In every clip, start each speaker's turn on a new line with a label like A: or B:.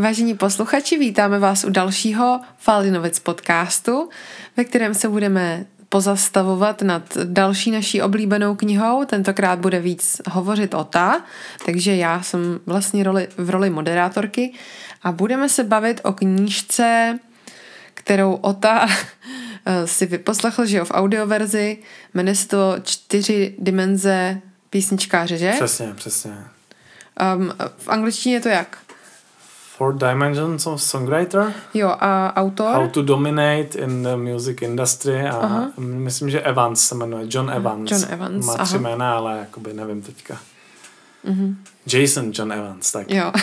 A: Vážení posluchači, vítáme vás u dalšího Falinovic podcastu, ve kterém se budeme pozastavovat nad další naší oblíbenou knihou. Tentokrát bude víc hovořit o ta, takže já jsem vlastně roli, v roli moderátorky a budeme se bavit o knížce, kterou Ota si vyposlechl, že jo, v audioverzi. Jmenuje se to Čtyři dimenze písničkáře, že?
B: Přesně, přesně.
A: Um, v angličtině je to jak?
B: Four Dimensions of Songwriter.
A: Jo, a autor?
B: How to Dominate in the Music Industry a aha. myslím, že Evans se jmenuje, John Evans.
A: John Evans,
B: Má tři aha. jména, ale jakoby nevím teďka. Mm-hmm. Jason John Evans, tak.
A: Jo.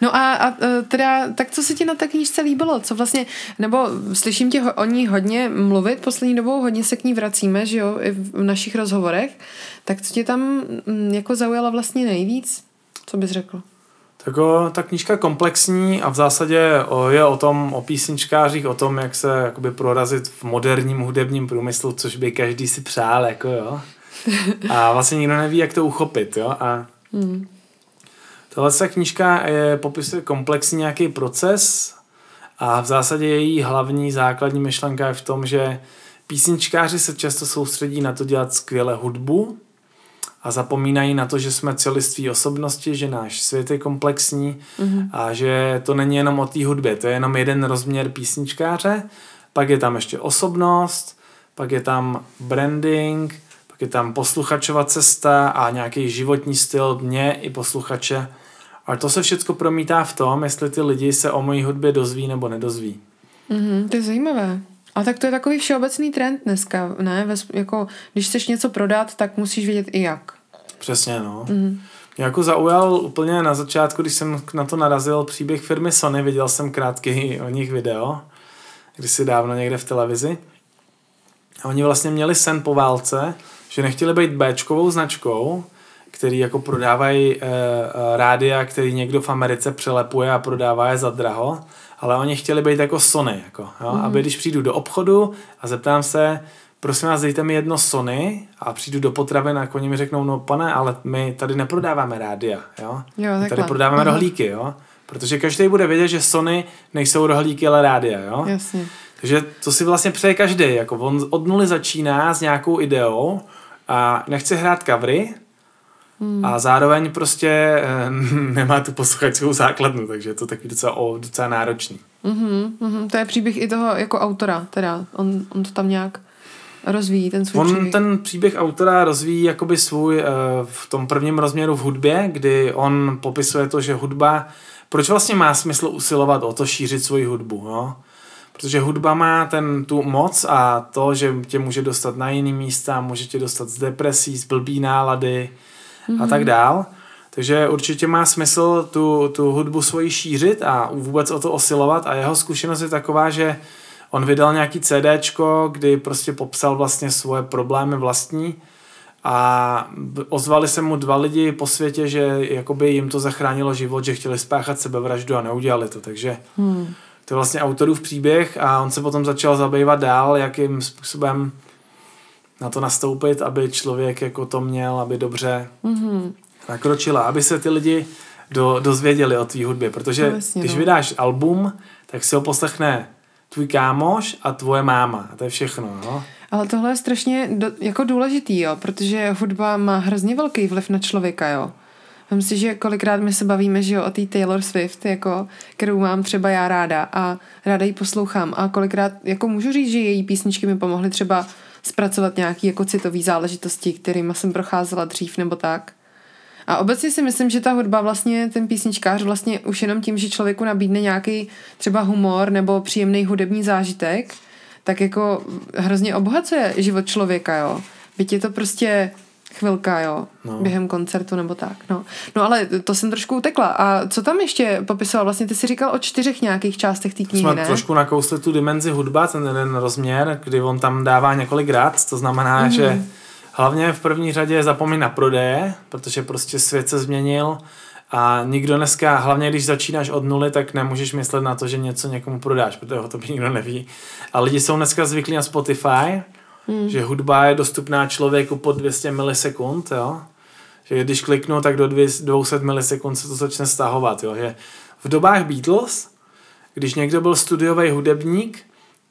A: No a, a teda, tak co se ti na té knížce líbilo? Co vlastně, nebo slyším tě o ní hodně mluvit poslední dobou, hodně se k ní vracíme, že jo, i v našich rozhovorech. Tak co tě tam jako zaujalo vlastně nejvíc? Co bys řekl?
B: Tak o, ta knížka je komplexní a v zásadě o, je o tom, o písničkářích, o tom, jak se jakoby prorazit v moderním hudebním průmyslu, což by každý si přál, jako jo. A vlastně nikdo neví, jak to uchopit, jo. A hmm. Tahle knížka je, popisuje komplexní nějaký proces a v zásadě její hlavní základní myšlenka je v tom, že písničkáři se často soustředí na to dělat skvěle hudbu a zapomínají na to, že jsme celiství osobnosti, že náš svět je komplexní mm-hmm. a že to není jenom o té hudbě, to je jenom jeden rozměr písničkáře, pak je tam ještě osobnost, pak je tam branding, pak je tam posluchačova cesta a nějaký životní styl mě i posluchače ale to se všechno promítá v tom, jestli ty lidi se o mojí hudbě dozví nebo nedozví.
A: Mm-hmm, to je zajímavé. A tak to je takový všeobecný trend dneska, ne? Ves, jako, když chceš něco prodat, tak musíš vědět i jak.
B: Přesně, no. Mm-hmm. Mě jako zaujal úplně na začátku, když jsem na to narazil příběh firmy Sony, viděl jsem krátký o nich video, když si dávno někde v televizi. A oni vlastně měli sen po válce, že nechtěli být Bčkovou značkou, který jako prodávají e, rádia, který někdo v Americe přelepuje a prodává je za draho, ale oni chtěli být jako Sony, jako, jo? Mm. aby když přijdu do obchodu a zeptám se, prosím vás, dejte mi jedno Sony a přijdu do potravin a oni mi řeknou, no pane, ale my tady neprodáváme rádia, jo?
A: jo
B: my tady prodáváme mm. rohlíky, jo? Protože každý bude vědět, že Sony nejsou rohlíky, ale rádia, jo?
A: Jasně.
B: Takže to si vlastně přeje každý, jako on od nuly začíná s nějakou ideou a nechce hrát covery, Hmm. A zároveň prostě e, nemá tu posluchačskou základnu, takže je to taky docela, o, docela náročný.
A: Mm-hmm, mm-hmm. To je příběh i toho jako autora, teda. On, on to tam nějak rozvíjí, ten svůj
B: On
A: příběh.
B: ten příběh autora rozvíjí jakoby svůj e, v tom prvním rozměru v hudbě, kdy on popisuje to, že hudba, proč vlastně má smysl usilovat o to šířit svoji hudbu, no? Protože hudba má ten, tu moc a to, že tě může dostat na jiný místa, může tě dostat z depresí, z blbý nálady, mm-hmm. a tak mhm. dál. Takže určitě má smysl tu, tu hudbu svoji šířit a vůbec o to osilovat a jeho zkušenost je taková, že on vydal nějaký CDčko, kdy prostě popsal vlastně svoje problémy vlastní a ozvali se mu dva lidi po světě, že jakoby jim to zachránilo život, že chtěli spáchat sebevraždu a neudělali to, takže hmm. to je vlastně autorův příběh a on se potom začal zabývat dál, jakým způsobem na to nastoupit, aby člověk jako to měl, aby dobře mm-hmm. nakročila, aby se ty lidi do, dozvěděli o tvý hudbě, protože no, vlastně, když no. vydáš album, tak si ho poslechne tvůj kámoš a tvoje máma a to je všechno, no.
A: Ale tohle je strašně do, jako důležitý, jo, protože hudba má hrozně velký vliv na člověka, jo. Vím si, že kolikrát my se bavíme, že jo, o té Taylor Swift, jako, kterou mám třeba já ráda a ráda ji poslouchám a kolikrát, jako můžu říct, že její písničky mi pomohly třeba zpracovat nějaké jako citové záležitosti, kterými jsem procházela dřív nebo tak. A obecně si myslím, že ta hudba vlastně, ten písničkář vlastně už jenom tím, že člověku nabídne nějaký třeba humor nebo příjemný hudební zážitek, tak jako hrozně obohacuje život člověka, jo. Byť je to prostě chvilka, jo, no. během koncertu nebo tak, no. No ale to jsem trošku utekla. A co tam ještě popisoval? Vlastně ty si říkal o čtyřech nějakých částech té knihy,
B: Jsme
A: ne?
B: trošku nakousli tu dimenzi hudba, ten jeden rozměr, kdy on tam dává několik rád, to znamená, mm. že hlavně v první řadě zapomíná na prodeje, protože prostě svět se změnil a nikdo dneska, hlavně když začínáš od nuly, tak nemůžeš myslet na to, že něco někomu prodáš, protože ho to by nikdo neví. A lidi jsou dneska zvyklí na Spotify, Hmm. Že hudba je dostupná člověku po 200 milisekund, jo. Že když kliknu, tak do 200 milisekund se to začne stahovat, jo. Že v dobách Beatles, když někdo byl studiový hudebník,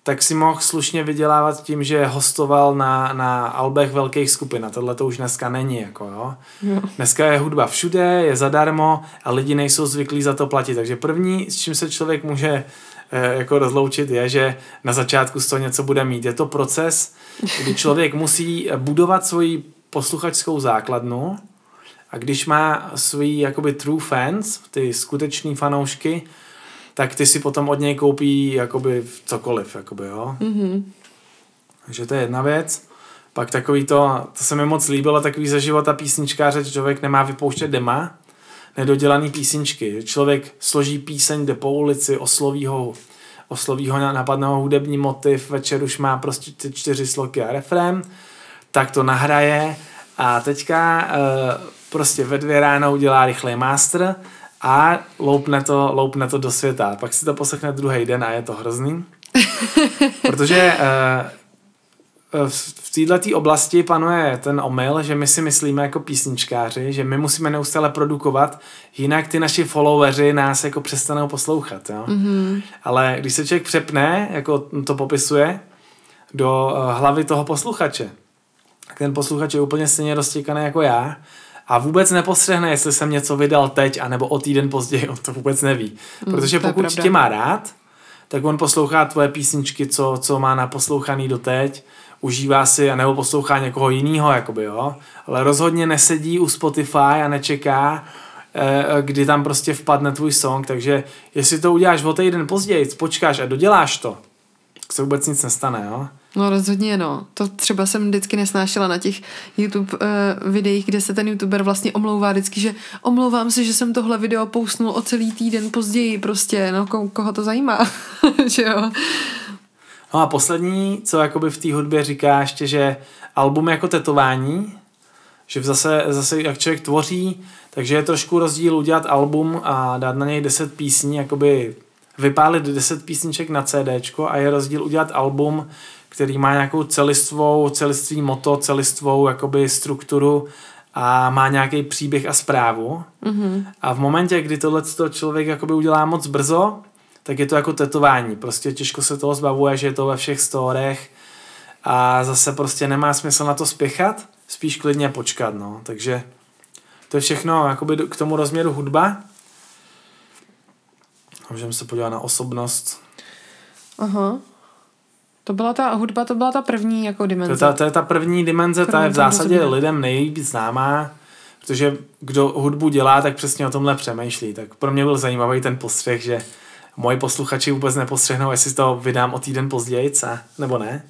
B: tak si mohl slušně vydělávat tím, že hostoval na, na albech velkých skupin. A tohle to už dneska není. Jako, jo.
A: Jo.
B: Dneska je hudba všude, je zadarmo a lidi nejsou zvyklí za to platit. Takže první, s čím se člověk může eh, jako rozloučit, je, že na začátku z toho něco bude mít. Je to proces, kdy člověk musí budovat svoji posluchačskou základnu a když má svý jakoby true fans, ty skuteční fanoušky, tak ty si potom od něj koupí jakoby cokoliv, jakoby, jo.
A: Mhm.
B: Takže to je jedna věc. Pak takový to, to se mi moc líbilo, takový ze života písničkáře, že člověk nemá vypouštět dema, nedodělaný písničky. Člověk složí píseň, jde po ulici, osloví ho, osloví ho, napadne ho hudební motiv, večer už má prostě ty čtyři sloky a refrén, tak to nahraje a teďka uh, prostě ve dvě ráno udělá rychlej master a loupne to, loupne to do světa. Pak si to poslechne druhý den a je to hrozný. Protože uh, v této oblasti panuje ten omyl, že my si myslíme jako písničkáři, že my musíme neustále produkovat, jinak ty naši followeri nás jako přestanou poslouchat. Jo?
A: Mhm.
B: Ale když se člověk přepne, jako to popisuje, do eh, hlavy toho posluchače, tak ten posluchač je úplně stejně roztěkaný jako já a vůbec nepostřehne, jestli jsem něco vydal teď, anebo o týden později, on to vůbec neví. Protože
A: Mm,
B: pokud tě má rád, tak on poslouchá tvoje písničky, co, co má naposlouchaný doteď, užívá si, anebo poslouchá někoho jiného, jakoby, jo. Ale rozhodně nesedí u Spotify a nečeká, eh, kdy tam prostě vpadne tvůj song, takže jestli to uděláš o týden později, počkáš a doděláš to, tak se vůbec nic nestane, jo.
A: No rozhodně no. To třeba jsem vždycky nesnášela na těch YouTube uh, videích, kde se ten YouTuber vlastně omlouvá vždycky, že omlouvám se, že jsem tohle video poustnul o celý týden později prostě, no ko- koho to zajímá, že jo.
B: No a poslední, co jakoby v té hudbě říká ještě, že album jako tetování, že zase, zase jak člověk tvoří, takže je trošku rozdíl udělat album a dát na něj 10 písní, jakoby vypálit 10 písniček na CDčko a je rozdíl udělat album, který má nějakou celistvou, celistvý moto, celistvou jakoby strukturu a má nějaký příběh a zprávu.
A: Mhm.
B: A v momentě, kdy tohle člověk jakoby udělá moc brzo, tak je to jako tetování. Prostě těžko se toho zbavuje, že je to ve všech storech a zase prostě nemá smysl na to spěchat, spíš klidně počkat, no. Takže to je všechno jakoby k tomu rozměru hudba. A Můžeme se podívat na osobnost.
A: Aha. To byla ta hudba, to byla ta první jako
B: To
A: dimenze.
B: ta, to je ta první dimenze, ta
A: První
B: je v
A: dimenze
B: zásadě
A: rozumím.
B: lidem nejvíc známá, protože kdo hudbu dělá, tak přesně o tomhle přemýšlí. Tak pro mě byl zajímavý ten postřeh, že moji posluchači vůbec nepostřehnou, jestli to vydám o týden později, a, nebo ne.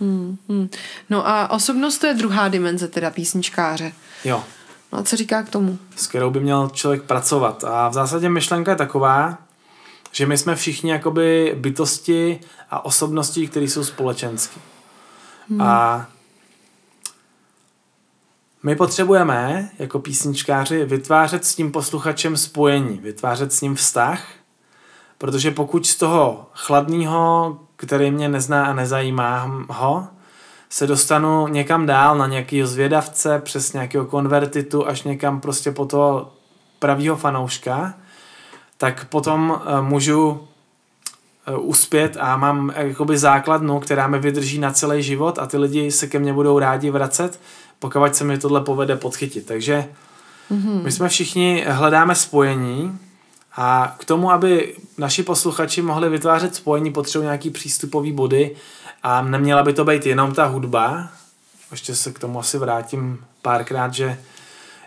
A: Hmm, hmm. No a osobnost to je druhá dimenze teda písničkáře.
B: Jo,
A: No a co říká k tomu?
B: s kterou by měl člověk pracovat. A v zásadě myšlenka je taková, že my jsme všichni jakoby bytosti a osobnosti, které jsou společenské. Hmm. A my potřebujeme jako písničkáři vytvářet s tím posluchačem spojení, vytvářet s ním vztah, protože pokud z toho chladného, který mě nezná a nezajímá ho, se dostanu někam dál na nějakého zvědavce, přes nějakého konvertitu, až někam prostě po toho pravýho fanouška, tak potom eh, můžu eh, uspět a mám eh, jakoby základnu, která mi vydrží na celý život a ty lidi se ke mně budou rádi vracet, pokud se mi tohle povede podchytit. Takže
A: Mhm.
B: my jsme všichni hledáme spojení a k tomu, aby naši posluchači mohli vytvářet spojení, potřebují nějaký přístupový body a neměla by to být jenom ta hudba. Ještě se k tomu asi vrátím párkrát, že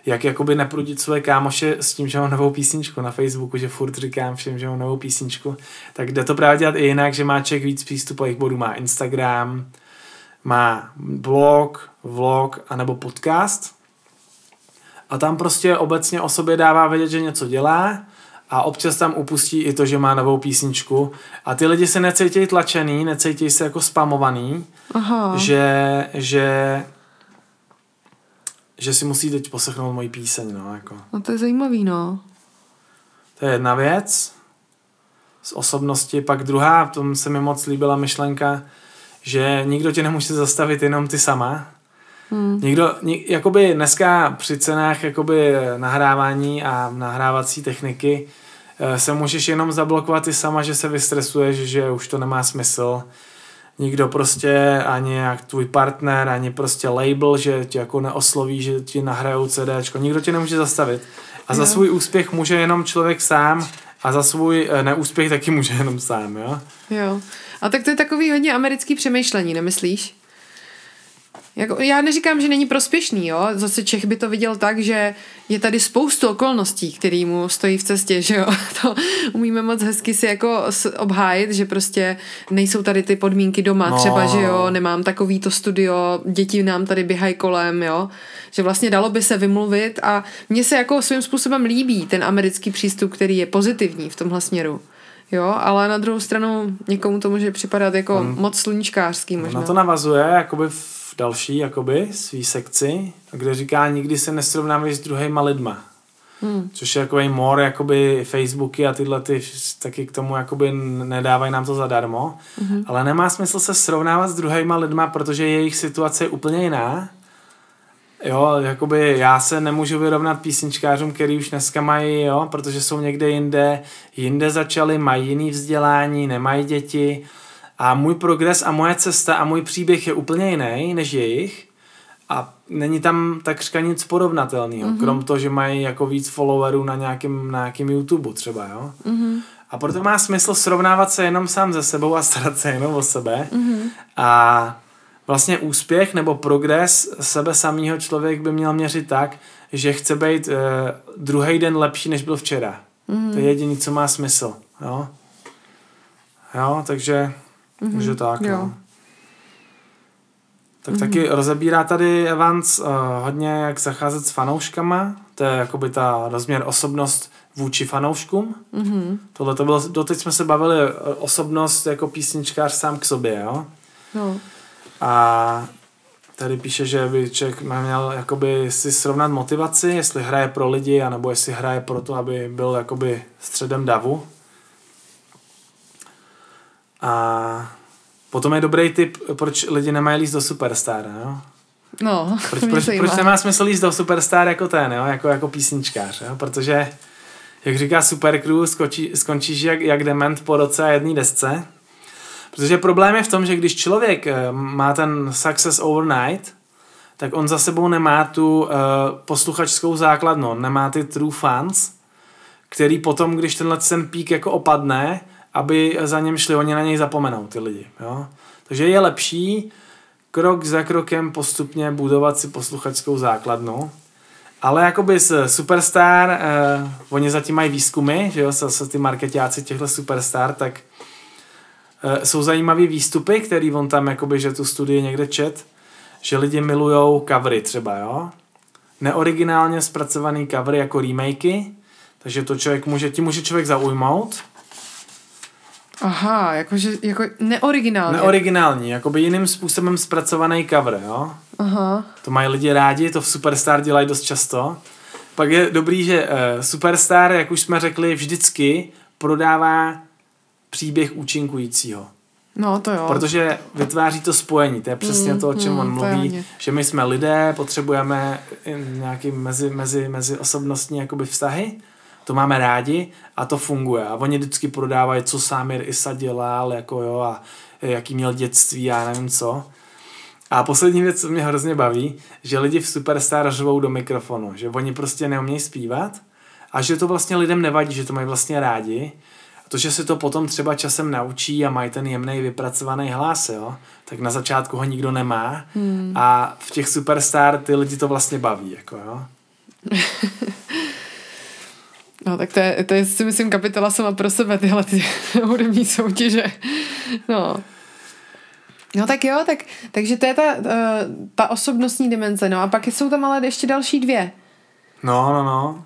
B: jak jakoby neprudit své kámoše s tím, že mám novou písničku na Facebooku, že furt říkám všem, že mám novou písničku, tak jde to právě dělat i jinak, že má člověk víc přístupových bodů, má Instagram, má blog, vlog, anebo podcast a tam prostě obecně o sobě dává vědět, že něco dělá a občas tam upustí i to, že má novou písničku a ty lidi se necítí tlačený, necítí se jako spamovaný,
A: Aha.
B: že, že že si musí teď poslechnout moji píseň, no, jako.
A: No to je zajímavý, no.
B: To je jedna věc z osobnosti. Pak druhá, v tom se mi moc líbila myšlenka, že nikdo tě nemůže zastavit, jenom ty sama.
A: Hmm.
B: Nikdo, ni, jakoby dneska při cenách jakoby nahrávání a nahrávací techniky eh, se můžeš jenom zablokovat ty sama, že se vystresuješ, že už to nemá smysl. Nikdo prostě, ani jak tvůj partner, ani prostě label, že tě jako neosloví, že ti nahrajou CDčko. Nikdo tě nemůže zastavit. A za svůj úspěch může jenom člověk sám a za svůj eh, neúspěch taky může jenom sám, jo?
A: Jo. A tak to je takový hodně americký přemýšlení, nemyslíš? Jako, já neříkám, že není prospěšný, jo. Zase Čech by to viděl tak, že je tady spoustu okolností, který mu stojí v cestě, že jo. To umíme moc hezky si jako obhájit, že prostě nejsou tady ty podmínky doma,
B: no.
A: třeba, že jo, nemám takový to studio, děti nám tady běhají kolem, jo. Že vlastně dalo by se vymluvit a mně se jako svým způsobem líbí ten americký přístup, který je pozitivní v tomhle směru. Jo, ale na druhou stranu někomu to může připadat jako
B: On-
A: moc sluníčkářský možná.
B: Na to navazuje jakoby v další jakoby svý sekci, kde říká nikdy se nesrovnávej s druhýma lidma. Hmm. Což je jakoby more, jakoby Facebooky a tyhle ty taky k tomu jakoby nedávají nám to zadarmo. Hmm. Ale nemá smysl se srovnávat s druhýma lidma, protože jejich situace je úplně jiná. Jo, jakoby já se nemůžu vyrovnat písničkářům, který už dneska mají, jo, protože jsou někde jinde, jinde začali, mají jiný vzdělání, nemají děti a můj progres a moje cesta a můj příběh je úplně jiný než jejich a není tam takřka nic porovnatelného, mm-hmm. krom toho, že mají jako víc followerů na nějakém, na nějakém YouTube třeba, jo. Mm-hmm. A proto má smysl srovnávat se jenom sám ze sebou a starat se jenom o sebe. Mm-hmm. A vlastně úspěch nebo progres sebe samého člověk by měl měřit tak, že chce být uh, druhý den lepší, než byl včera. Mm-hmm. To je jediné, co má smysl. Jo, jo takže, mm-hmm. že tak.
A: jo.
B: No. Tak mm-hmm. taky rozebírá tady Evans uh, hodně, jak zacházet s fanouškama. To je jakoby ta rozměr osobnost vůči fanouškům.
A: Mhm.
B: Tohle to bylo, doteď jsme se bavili eh, osobnost jako písničkář sám k sobě, jo.
A: No.
B: A tady píše, že by člověk měl jakoby si srovnat motivaci, jestli hraje pro lidi, anebo jestli hraje pro to, aby byl jakoby středem davu. A potom je dobrý tip, proč lidi nemají líst do Superstar, jo?
A: No,
B: Proč, proč,
A: zajímá.
B: proč nemá smysl líst do Superstar jako ten, jo? Jako, jako písničkář, jo? Protože, jak říká Supercrew, skočí, skončíš jak, jak dement po roce a jedné desce. Protože problém je v tom, že když člověk eh, má ten success overnight, tak on za sebou nemá tu uh, posluchačskou základnu, nemá ty true fans, který potom, když tenhle ten pík jako opadne, aby za něm šli, oni na něj zapomenou, ty lidi. Jo? Takže je lepší krok za krokem postupně budovat si posluchačskou základnu. Ale jakoby z Superstar, eh, oni zatím mají výzkumy, že jo, zase ty marketáci těchto Superstar, tak eh, jsou zajímavý výstupy, který on tam jakoby, že tu studii někde čet, že lidi milujou covery třeba, jo. Neoriginálně zpracovaný covery jako remakey, takže to člověk může, tím může člověk zaujmout.
A: Aha, jakože, jako neoriginálně.
B: Neoriginální, jakoby jiným způsobem zpracovaný cover, jo.
A: Aha.
B: To mají lidi rádi, to v Superstar dělají dost často. Pak je dobrý, že uh, Superstar, jak už jsme řekli, vždycky prodává příběh účinkujícího.
A: No, to jo.
B: Protože vytváří to spojení, to je přesně
A: Mm,
B: to, o čem
A: mm,
B: on
A: je
B: mluví, že my jsme lidé, potřebujeme nějaký mezi, mezi, mezi osobnostní jakoby vztahy, to máme rádi a to funguje. A oni vždycky prodávají, co Samir Isa dělal, jako jo, a jaký měl dětství, a já nevím co. A poslední věc, co mě hrozně baví, že lidi v Superstar řvou do mikrofonu, že oni prostě neumějí zpívat a že to vlastně lidem nevadí, že to mají vlastně rádi. A to, že se to potom třeba časem naučí a mají ten jemný vypracovaný hlas, jo, tak na začátku ho nikdo nemá hmm. a v těch Superstar ty lidi to vlastně baví, jako jo.
A: No, tak to je, to je si myslím kapitola sama pro sebe, tyhle ty hudební soutěže. No. No tak jo, tak, takže to je ta, eh, ta osobnostní dimenze. No a pak jsou tam ale ještě další dvě.
B: No, no, no.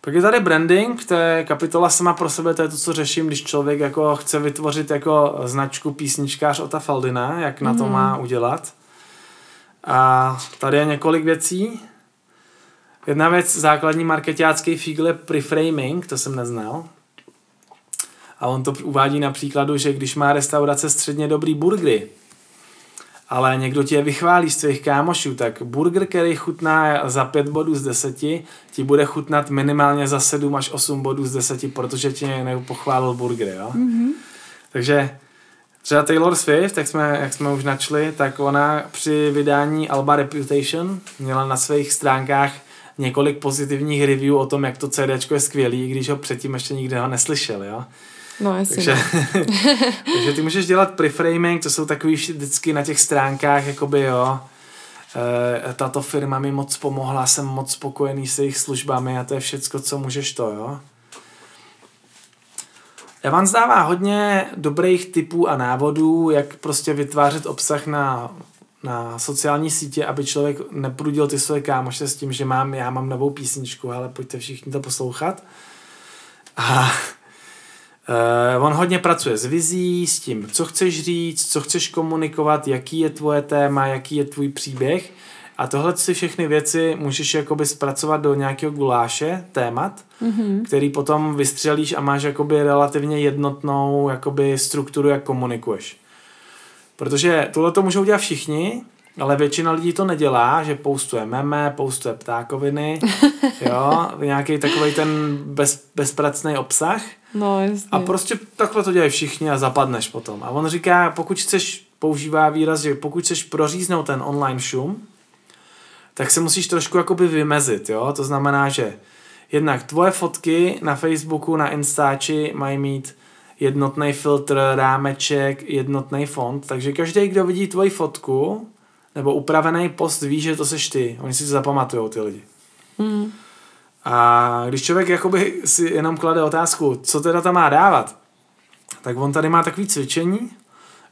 B: Pak je tady branding, to je kapitola sama pro sebe, to je to, co řeším, když člověk jako chce vytvořit jako značku písničkář Ota Faldina, jak na to má udělat. A tady je několik věcí. Jedna věc, základní marketácký fígl je preframing, to jsem neznal. A on to uvádí na příkladu, že když má restaurace středně dobrý burgery ale někdo ti je vychválí z tvých kámošů, tak burger, který chutná za 5 bodů z 10, ti bude chutnat minimálně za 7 až 8 bodů z 10, protože ti někdo pochválil burger, jo? Mm-hmm. Takže třeba Taylor Swift, jak jsme, jak jsme už načli, tak ona při vydání Alba Reputation měla na svých stránkách několik pozitivních review o tom, jak to CD je skvělý, když ho předtím ještě nikdy ho neslyšel, jo?
A: No, jasně.
B: Takže, takže ty můžeš dělat preframing, to jsou takový vždycky na těch stránkách, jakoby jo, e, tato firma mi moc pomohla, jsem moc spokojený s jejich službami a to je všecko, co můžeš to, jo. Evans dává hodně dobrých typů a návodů, jak prostě vytvářet obsah na, na sociální sítě, aby člověk neprudil ty své kámoše s tím, že mám, já mám novou písničku, ale pojďte všichni to poslouchat. A Uh, on hodně pracuje s vizí, s tím, co chceš říct, co chceš komunikovat, jaký je tvoje téma, jaký je tvůj příběh. A tohle si všechny věci můžeš jakoby zpracovat do nějakého guláše, témat, mm-hmm. který potom vystřelíš a máš jakoby relativně jednotnou jakoby strukturu, jak komunikuješ. Protože tohle to můžou dělat všichni, ale většina lidí to nedělá, že postuje meme, postuje ptákoviny, jo, nějaký takový ten bez, bezpracný obsah.
A: No, jasně.
B: A prostě takhle to dělají všichni a zapadneš potom. A on říká, pokud chceš, používá výraz, že pokud chceš proříznout ten online šum, tak se musíš trošku jakoby vymezit, jo. To znamená, že jednak tvoje fotky na Facebooku, na Instači mají mít jednotný filtr, rámeček, jednotný font, takže každý, kdo vidí tvoji fotku nebo upravený post, ví, že to seš ty. Oni si to zapamatujou, ty lidi. Mm. A když člověk jakoby si jenom klade otázku, co teda tam má dávat, tak on tady má takový cvičení,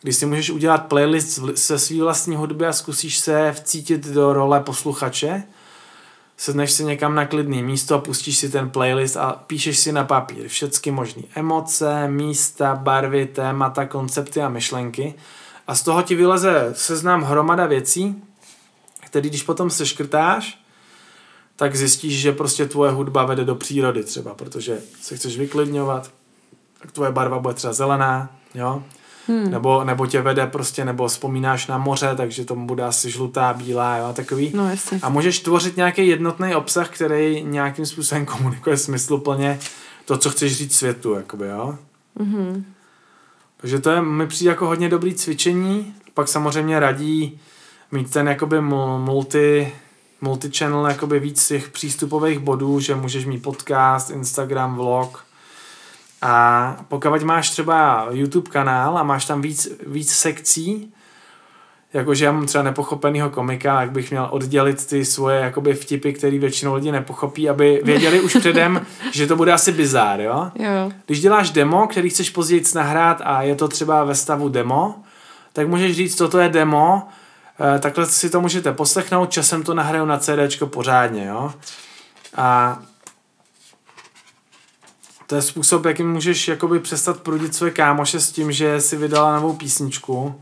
B: když si můžeš udělat playlist se svý vlastní hudby a zkusíš se vcítit do role posluchače, sedneš si někam na klidný místo a pustíš si ten playlist a píšeš si na papír všechny možné emoce, místa, barvy, témata, koncepty a myšlenky. A z toho ti vyleze seznam hromada věcí, který když potom seškrtáš, tak zjistíš, že prostě tvoje hudba vede do přírody třeba, protože se chceš vyklidňovat, tak tvoje barva bude třeba zelená, jo, Hmm. Nebo, nebo tě vede prostě, nebo vzpomínáš na moře, takže tomu bude asi žlutá, bílá, jo, takový.
A: No, jasně.
B: A můžeš tvořit nějaký jednotný obsah, který nějakým způsobem komunikuje smysluplně to, co chceš říct světu, jakoby, jo. Mm-hmm. Takže to je, mi přijde jako hodně dobrý cvičení, pak samozřejmě radí mít ten jakoby multi, multi-channel, jakoby víc těch přístupových bodů, že můžeš mít podcast, Instagram, vlog, a pokud máš třeba YouTube kanál a máš tam víc, víc sekcí, jakože já mám třeba nepochopenýho komika, jak bych měl oddělit ty svoje jakoby vtipy, který většinou lidi nepochopí, aby věděli už předem, že to bude asi bizár, jo?
A: jo?
B: Když děláš demo, který chceš později nahrát a je to třeba ve stavu demo, tak můžeš říct, toto je demo, eh, takhle si to můžete poslechnout, časem to nahraju na CDčko pořádně, jo? A to je způsob, jakým můžeš jakoby přestat prudit své kámoše s tím, že si vydala novou písničku,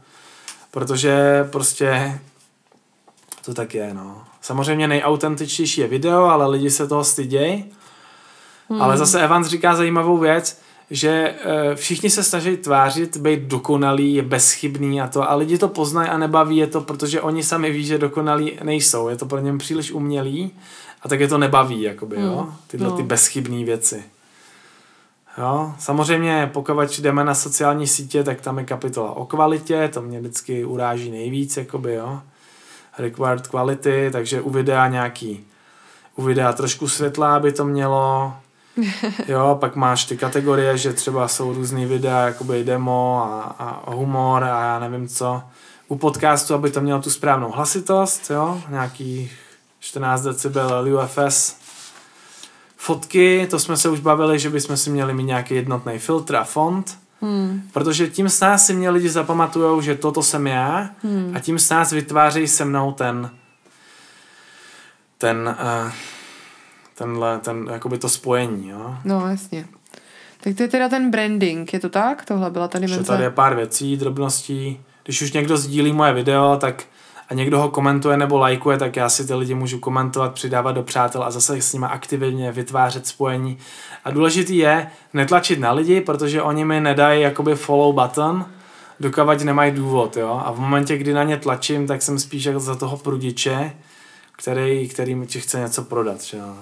B: protože prostě to tak je, no. Samozřejmě nejautentičtější je video, ale lidi se toho stydějí. Hmm. Ale zase Evans říká zajímavou věc, že e, všichni se snaží tvářit, být dokonalý, je bezchybný a to, a lidi to poznají a nebaví je to, protože oni sami ví, že dokonalí nejsou. Je to pro něm příliš umělý a tak je to nebaví, jakoby, hmm. jo? Tyhle no. ty bezchybné věci. Jo, samozřejmě pokud jdeme na sociální sítě, tak tam je kapitola o kvalitě, to mě vždycky uráží nejvíc, jakoby, jo. Required quality, takže u videa nějaký, u videa trošku světla aby to mělo, jo, pak máš ty kategorie, že třeba jsou různý videa, jakoby demo a, a humor a já nevím co. U podcastu, aby to mělo tu správnou hlasitost, jo, nějaký 14 decibel LUFS, Fotky, to jsme se už bavili, že bychom si měli mít nějaký jednotný filtr a font, hmm. protože tím s nás si mě lidi zapamatujou, že toto jsem já hmm. a tím s nás vytvářejí se mnou ten ten uh, tenhle, ten, jakoby to spojení, jo.
A: No, jasně. Tak to je teda ten branding, je to tak? Tohle byla tady
B: menze? tady je pár věcí, drobností. Když už někdo sdílí moje video, tak a někdo ho komentuje nebo lajkuje, tak já si ty lidi můžu komentovat, přidávat do přátel a zase s nimi aktivně vytvářet spojení. A důležitý je netlačit na lidi, protože oni mi nedají jakoby follow button, dokavať nemají důvod, jo. A v momentě, kdy na ně tlačím, tak jsem spíš jako za toho prudiče, který, který mi chce něco prodat, že jo.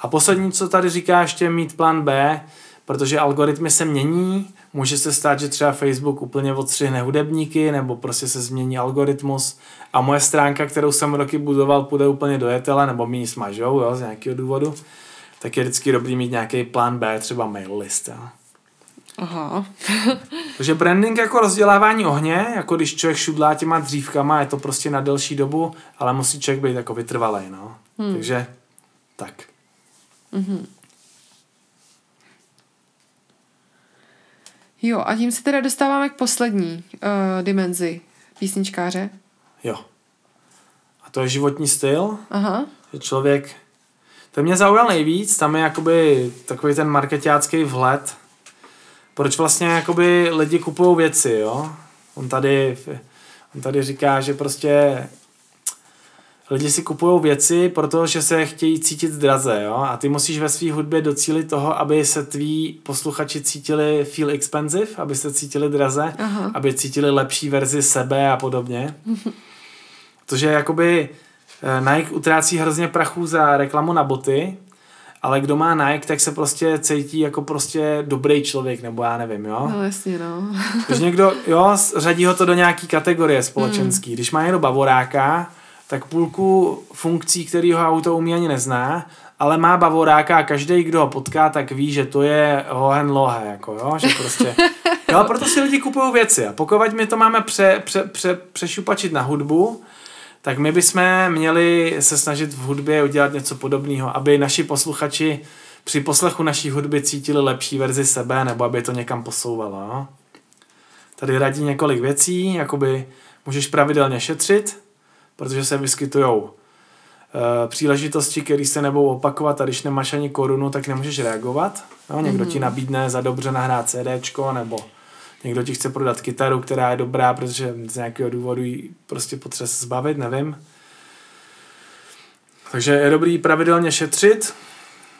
B: A poslední, co tady říká, ještě mít plán B, protože algoritmy se mění, může se stát, že třeba Facebook úplně odstřihne hudebníky, nebo prostě se změní algoritmus a moje stránka, kterou jsem roky budoval, půjde úplně do jetele, nebo mi ji smažou, jo, z nějakého důvodu, tak je vždycky dobrý mít nějaký plán B, třeba mail list, jo.
A: Aha.
B: Takže branding jako rozdělávání ohně, jako když člověk šudlá těma dřívkama, je to prostě na delší dobu, ale musí člověk být jako vytrvalý, no. Hmm. Takže tak. Mm-hmm.
A: Jo, a tím se teda dostáváme k poslední uh, dimenzi písničkáře.
B: Jo. A to je životní styl.
A: Aha.
B: Že člověk, to mě zaujal nejvíc, tam je jakoby takový ten marketiácký vhled, proč vlastně jakoby lidi kupují věci, jo. On tady, on tady říká, že prostě lidi si kupují věci, protože se chtějí cítit draze, jo? A ty musíš ve své hudbě docílit toho, aby se tví posluchači cítili feel expensive, aby se cítili draze, Aha. aby cítili lepší verzi sebe a podobně. Protože jakoby eh, Nike utrácí hrozně prachu za reklamu na boty, ale kdo má Nike, tak se prostě cítí jako prostě dobrý člověk, nebo já nevím, jo?
A: No jasně, no.
B: Když někdo, jo, řadí ho to do nějaký kategorie společenský. Mm. Když má jenom bavoráka, tak půlku funkcí, který ho auto umí ani nezná, ale má bavoráka a každý, kdo ho potká, tak ví, že to je hohen lohe, jako jo, že prostě... Jo, proto si lidi kupují věci a pokud my to máme pře, pře, pře, přešupačit na hudbu, tak my bychom měli se snažit v hudbě udělat něco podobného, aby naši posluchači při poslechu naší hudby cítili lepší verzi sebe, nebo aby to někam posouvalo. Tady radí několik věcí, jakoby můžeš pravidelně šetřit, protože se vyskytují uh, příležitosti, které se nebudou opakovat a když nemáš ani korunu, tak nemůžeš reagovat. No, někdo mm-hmm. ti mhm. nabídne za dobře nahrát CDčko nebo někdo ti chce prodat kytaru, která je dobrá, protože z nějakého důvodu ji prostě potřeba se zbavit, nevím. Takže je dobrý pravidelně šetřit.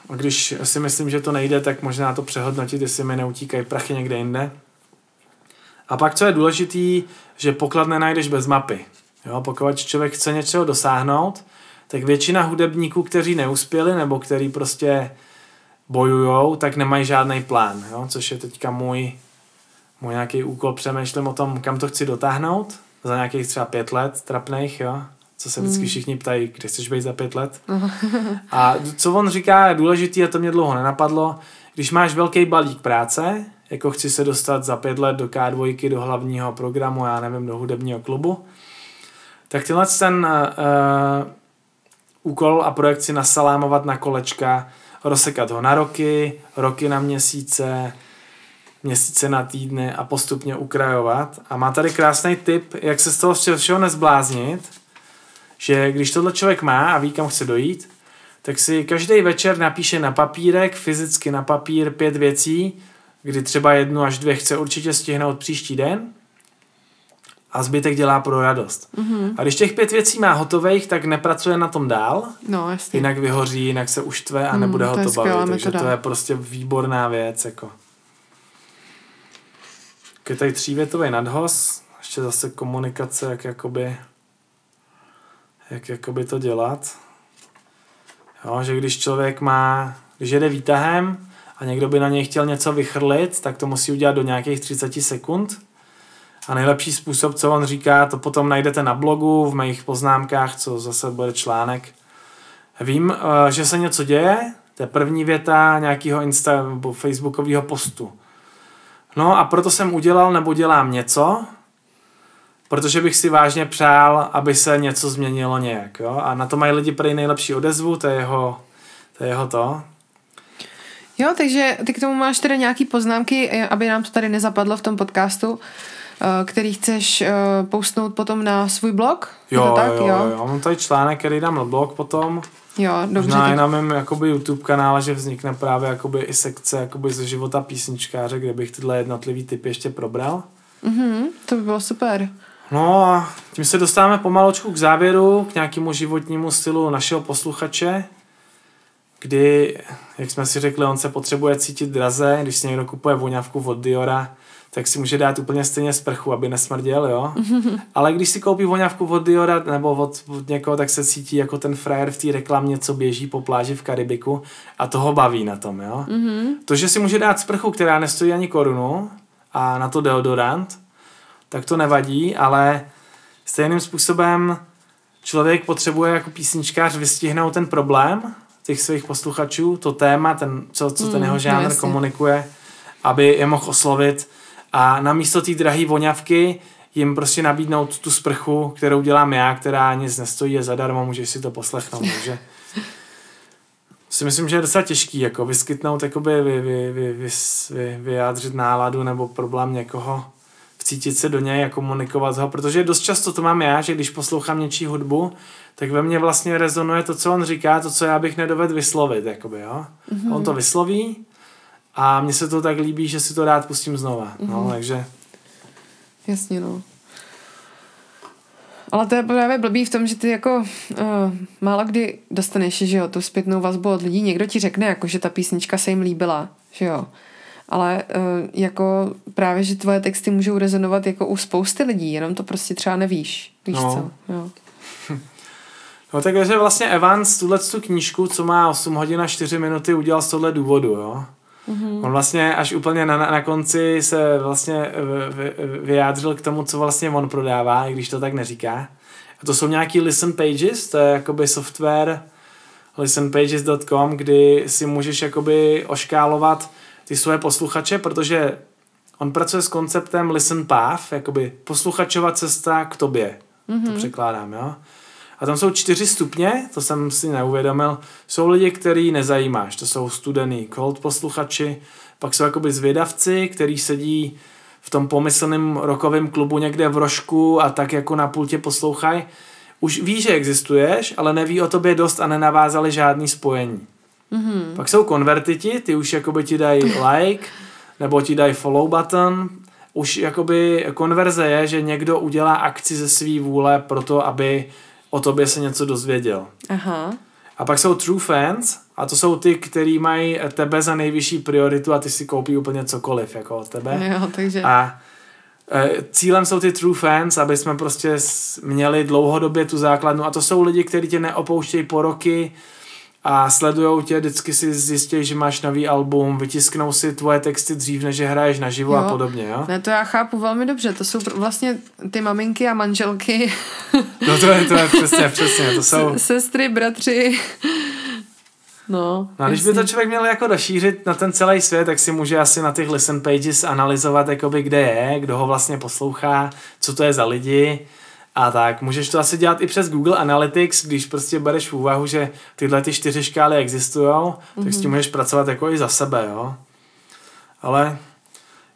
B: A když si myslím, že to nejde, tak možná to přehodnotit, jestli mi neutíkají prachy někde jinde. A pak, co je důležitý, že poklad nenajdeš bez mapy. Jo, pokud člověk chce něčeho dosáhnout, tak většina hudebníků, kteří neuspěli nebo kteří prostě bojujou, tak nemají žádný plán, jo? což je teďka můj, můj nějaký úkol. Přemýšlím o tom, kam to chci dotáhnout za nějakých třeba pět let trapných, jo? co se vždycky hmm. všichni ptají, kde chceš být za pět let. A co on říká je důležitý, a to mě dlouho nenapadlo, když máš velký balík práce, jako chci se dostat za pět let do K2, do hlavního programu, já nevím, do hudebního klubu, tak tenhle ten uh, úkol a projekt si nasalámovat na kolečka, rozsekat ho na roky, roky na měsíce, měsíce na týdny a postupně ukrajovat. A má tady krásný tip, jak se z toho všeho nezbláznit, že když tohle člověk má a ví, kam chce dojít, tak si každý večer napíše na papírek, fyzicky na papír pět věcí, kdy třeba jednu až dvě chce určitě stihnout příští den a zbytek dělá pro radost. Mm-hmm. A když těch pět věcí má hotových, tak nepracuje na tom dál.
A: No, jasně.
B: Jinak vyhoří, jinak se uštve a mm, nebude ho to, to bavit. Takže to je prostě výborná věc. Jako. Je tady třívětový nadhoz, ještě zase komunikace, jak jakoby, jak jakoby to dělat. Jo, že když člověk má, když jede výtahem a někdo by na něj chtěl něco vychrlit, tak to musí udělat do nějakých 30 sekund a nejlepší způsob, co on říká, to potom najdete na blogu, v mých poznámkách, co zase bude článek. Vím, eh, že se něco děje, to je první věta nějakého Insta nebo Facebookového postu. No a proto jsem udělal nebo dělám něco, protože bych si vážně přál, aby se něco změnilo nějak. Jo? A na to mají lidi prý nejlepší odezvu, to je jeho to. Je jeho to.
A: Jo, takže ty k tomu máš teda nějaký poznámky, aby nám to tady nezapadlo v tom podcastu. Eh, který chceš eh, postnout potom na svůj blog?
B: Jo, tak? jo, jo, jo. Mám tady článek, který dám na blog potom.
A: Jo, dobře.
B: Možná i na mém jakoby, YouTube kanále, že vznikne právě jakoby, i sekce jakoby, ze života písničkáře, kde bych tyhle jednotlivý typy ještě probral.
A: Mhm, to by bylo super.
B: No a tím se dostáváme pomaločku k závěru, k nějakému životnímu stylu našeho posluchače, kdy, jak jsme si řekli, on se potřebuje cítit draze, když si někdo kupuje voňavku od Diora, tak si může dát úplně stejně sprchu, aby nesmrděl, jo. Ale když si koupí voňavku od Diora nebo od, od někoho, tak se cítí jako ten frajer v té reklamě, co běží po pláži v Karibiku a toho baví na tom, jo. Mm-hmm. To, že si může dát sprchu, která nestojí ani korunu a na to deodorant, tak to nevadí, ale stejným způsobem člověk potřebuje jako písničkář vystihnout ten problém těch svých posluchačů, to téma, ten, co, co ten jeho žánr no, komunikuje, aby je mohl oslovit a namísto té drahé voňavky jim prostě nabídnout tu sprchu, kterou dělám já, která nic nestojí, je zadarmo, můžeš si to poslechnout. Takže si myslím, že je docela těžký jako vyskytnout, jakoby vy, vy, vy, vy, vy, vyjádřit náladu nebo problém někoho, vcítit se do něj a komunikovat ho, protože dost často to mám já, že když poslouchám něčí hudbu, tak ve mně vlastně rezonuje to, co on říká, to, co já bych nedovedl vyslovit, jakoby, jo. Mm-hmm. On to vysloví a mně se to tak líbí, že si to rád pustím znova. Mm-hmm. No, mhm. takže...
A: Jasně, no. Ale to je právě blbý v tom, že ty jako uh, málo kdy dostaneš, že jo, tu zpětnou vazbu od lidí. Někdo ti řekne, jako, že ta písnička se jim líbila, že jo. Ale uh, jako právě, že tvoje texty můžou rezonovat jako u spousty lidí, jenom to prostě třeba nevíš. Víš no. co? Jo.
B: No takže vlastně Evans tuhle tu knížku, co má 8 hodin a 4 minuty, udělal z tohle důvodu, jo. Mm-hmm. On vlastně až úplně na, na konci se vlastně vyjádřil k tomu, co vlastně on prodává, i když to tak neříká. A to jsou nějaký listen pages, to je jakoby software listenpages.com, kdy si můžeš jakoby oškálovat ty svoje posluchače, protože on pracuje s konceptem listen path, jakoby posluchačova cesta k tobě. Mm-hmm. To překládám, jo. A tam jsou čtyři stupně, to jsem si neuvědomil. Jsou lidi, který nezajímáš, to jsou studený cold posluchači, pak jsou jakoby zvědavci, který sedí v tom pomyslném rokovém klubu někde v rožku a tak jako na pultě poslouchají. Už ví, že existuješ, ale neví o tobě dost a nenavázali žádný spojení. Mm-hmm. Pak jsou konvertiti, ty už jakoby ti dají like, nebo ti dají follow button. Už jakoby konverze je, že někdo udělá akci ze svý vůle pro to, aby o tobě se něco dozvěděl. Aha. A pak jsou true fans a to jsou ty, kteří mají tebe za nejvyšší prioritu a ty si koupí úplně cokoliv jako od tebe.
A: Jo, takže...
B: A e, cílem jsou ty true fans, aby jsme prostě měli dlouhodobě tu základnu a to jsou lidi, kteří tě neopouštějí po roky, a sledujou tě, vždycky si zjistí, že máš nový album, vytisknou si tvoje texty dřív, než je hraješ naživo jo. a podobně, jo?
A: Ne, to já chápu velmi dobře, to jsou vlastně ty maminky a manželky.
B: No to je, to je přesně, přesně, to jsou...
A: Sestry, bratři. No,
B: no a když by to člověk měl jako došířit na ten celý svět, tak si může asi na těch listen pages analyzovat, jakoby kde je, kdo ho vlastně poslouchá, co to je za lidi, a tak, můžeš to asi dělat i přes Google Analytics, když prostě bereš v úvahu, že tyhle ty čtyři škály existují, mm-hmm. tak s tím mhm. můžeš pracovat jako i za sebe, jo. Ale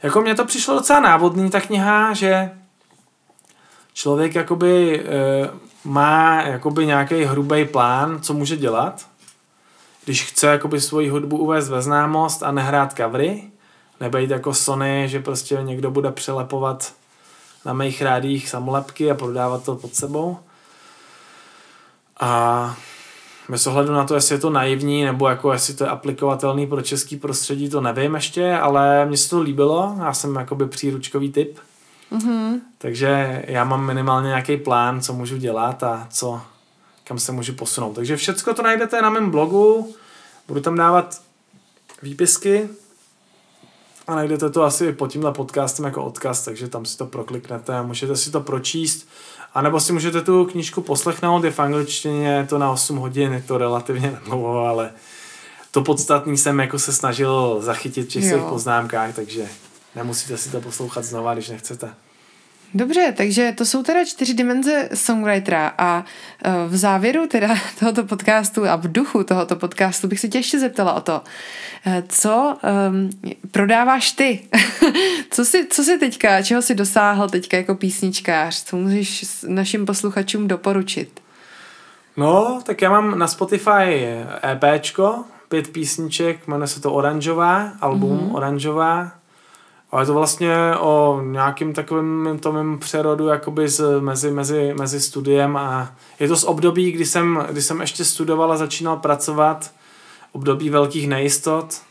B: jako mně to přišlo docela návodný ta kniha, že člověk jakoby e, má jakoby nějaký hrubý plán, co může dělat, když chce jakoby svoji hudbu uvést ve známost a nehrát covery, nebejt jako Sony, že prostě někdo bude přelepovat na mých rádích samolepky a prodávat to pod sebou. A bez ohledu na to, jestli je to naivní, nebo jako jestli to je aplikovatelný pro český prostředí, to nevím ještě, ale mně se to líbilo, já jsem jakoby příručkový typ. Mm-hmm. Takže já mám minimálně nějaký plán, co můžu dělat a co, kam se můžu posunout. Takže všecko to najdete na mém blogu, budu tam dávat výpisky, a najdete to asi pod tímhle podcastem jako odkaz, takže tam si to prokliknete a můžete si to pročíst. A nebo si můžete tu knížku poslechnout, je v angličtině, je to na 8 hodin, je to relativně dlouho, ale to podstatný jsem jako se snažil zachytit v těch svých poznámkách, takže nemusíte si to poslouchat znova, když nechcete.
A: Dobře, takže to jsou teda čtyři dimenze songwritera a e, v závěru teda tohoto podcastu a v duchu tohoto podcastu bych se tě ještě zeptala o to, e, co um, prodáváš ty? co, jsi, co jsi teďka, čeho jsi dosáhl teďka jako písničkář? Co můžeš našim posluchačům doporučit?
B: No, tak já mám na Spotify EPčko, pět písniček, jmenuje se to Oranžová, album mm-hmm. Oranžová, ale to vlastně o nějakým takovým tom přerodu jakoby z, mezi, mezi, mezi studiem a je to z období, kdy jsem, kdy jsem ještě studoval a začínal pracovat, období velkých nejistot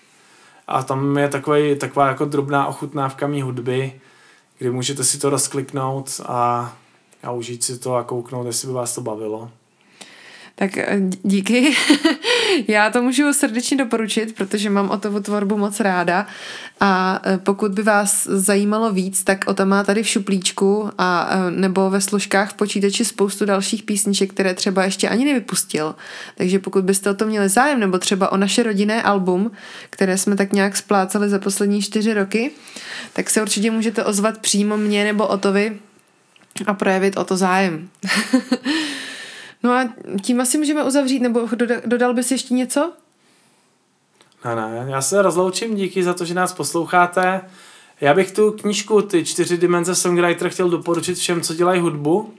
B: a tam je takový, taková jako drobná ochutnávka mý hudby, kdy můžete si to rozkliknout a, a užít si to a kouknout, jestli by vás to bavilo.
A: Tak eh, díky. Já to můžu srdečně doporučit, protože mám o tu tvorbu moc ráda a eh, pokud by vás zajímalo víc, tak o tam má tady v šuplíčku a eh, nebo ve složkách v počítači spoustu dalších písniček, které třeba ještě ani nevypustil. Takže pokud byste o to měli zájem, nebo třeba o naše rodinné album, které jsme tak nějak spláceli za poslední čtyři roky, tak se určitě můžete ozvat přímo mě nebo Otovi a projevit o to zájem. No a tím asi můžeme uzavřít, nebo dodal bys ještě něco?
B: Ne, ne, já se rozloučím, díky za to, že nás posloucháte. Já bych tu knížku, ty čtyři dimenze songwriter, chtěl doporučit všem, co dělají hudbu.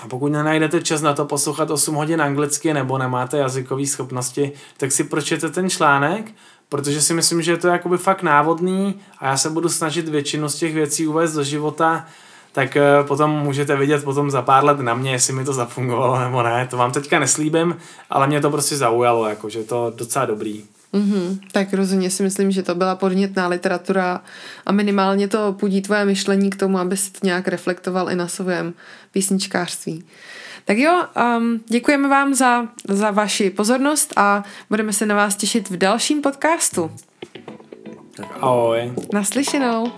B: A pokud nenajdete čas na to poslouchat 8 hodin anglicky nebo nemáte jazykové schopnosti, tak si pročtěte ten článek, protože si myslím, že je to jakoby fakt návodný a já se budu snažit většinu z těch věcí uvést do života tak eh, potom můžete vidět potom za pár let na mě, jestli mi to zafungovalo nebo ne. To vám teďka neslíbím, ale mě to prostě zaujalo, jako, že je to docela dobrý.
A: Mm-hmm. Tak rozhodně si myslím, že to byla podnětná literatura a minimálně to půdí tvoje myšlení k tomu, aby si to nějak reflektoval i na svém písničkářství. Tak jo, um, děkujeme vám za, za vaši pozornost a budeme se na vás těšit v dalším podcastu.
B: Tak ahoj.
A: Naslyšenou.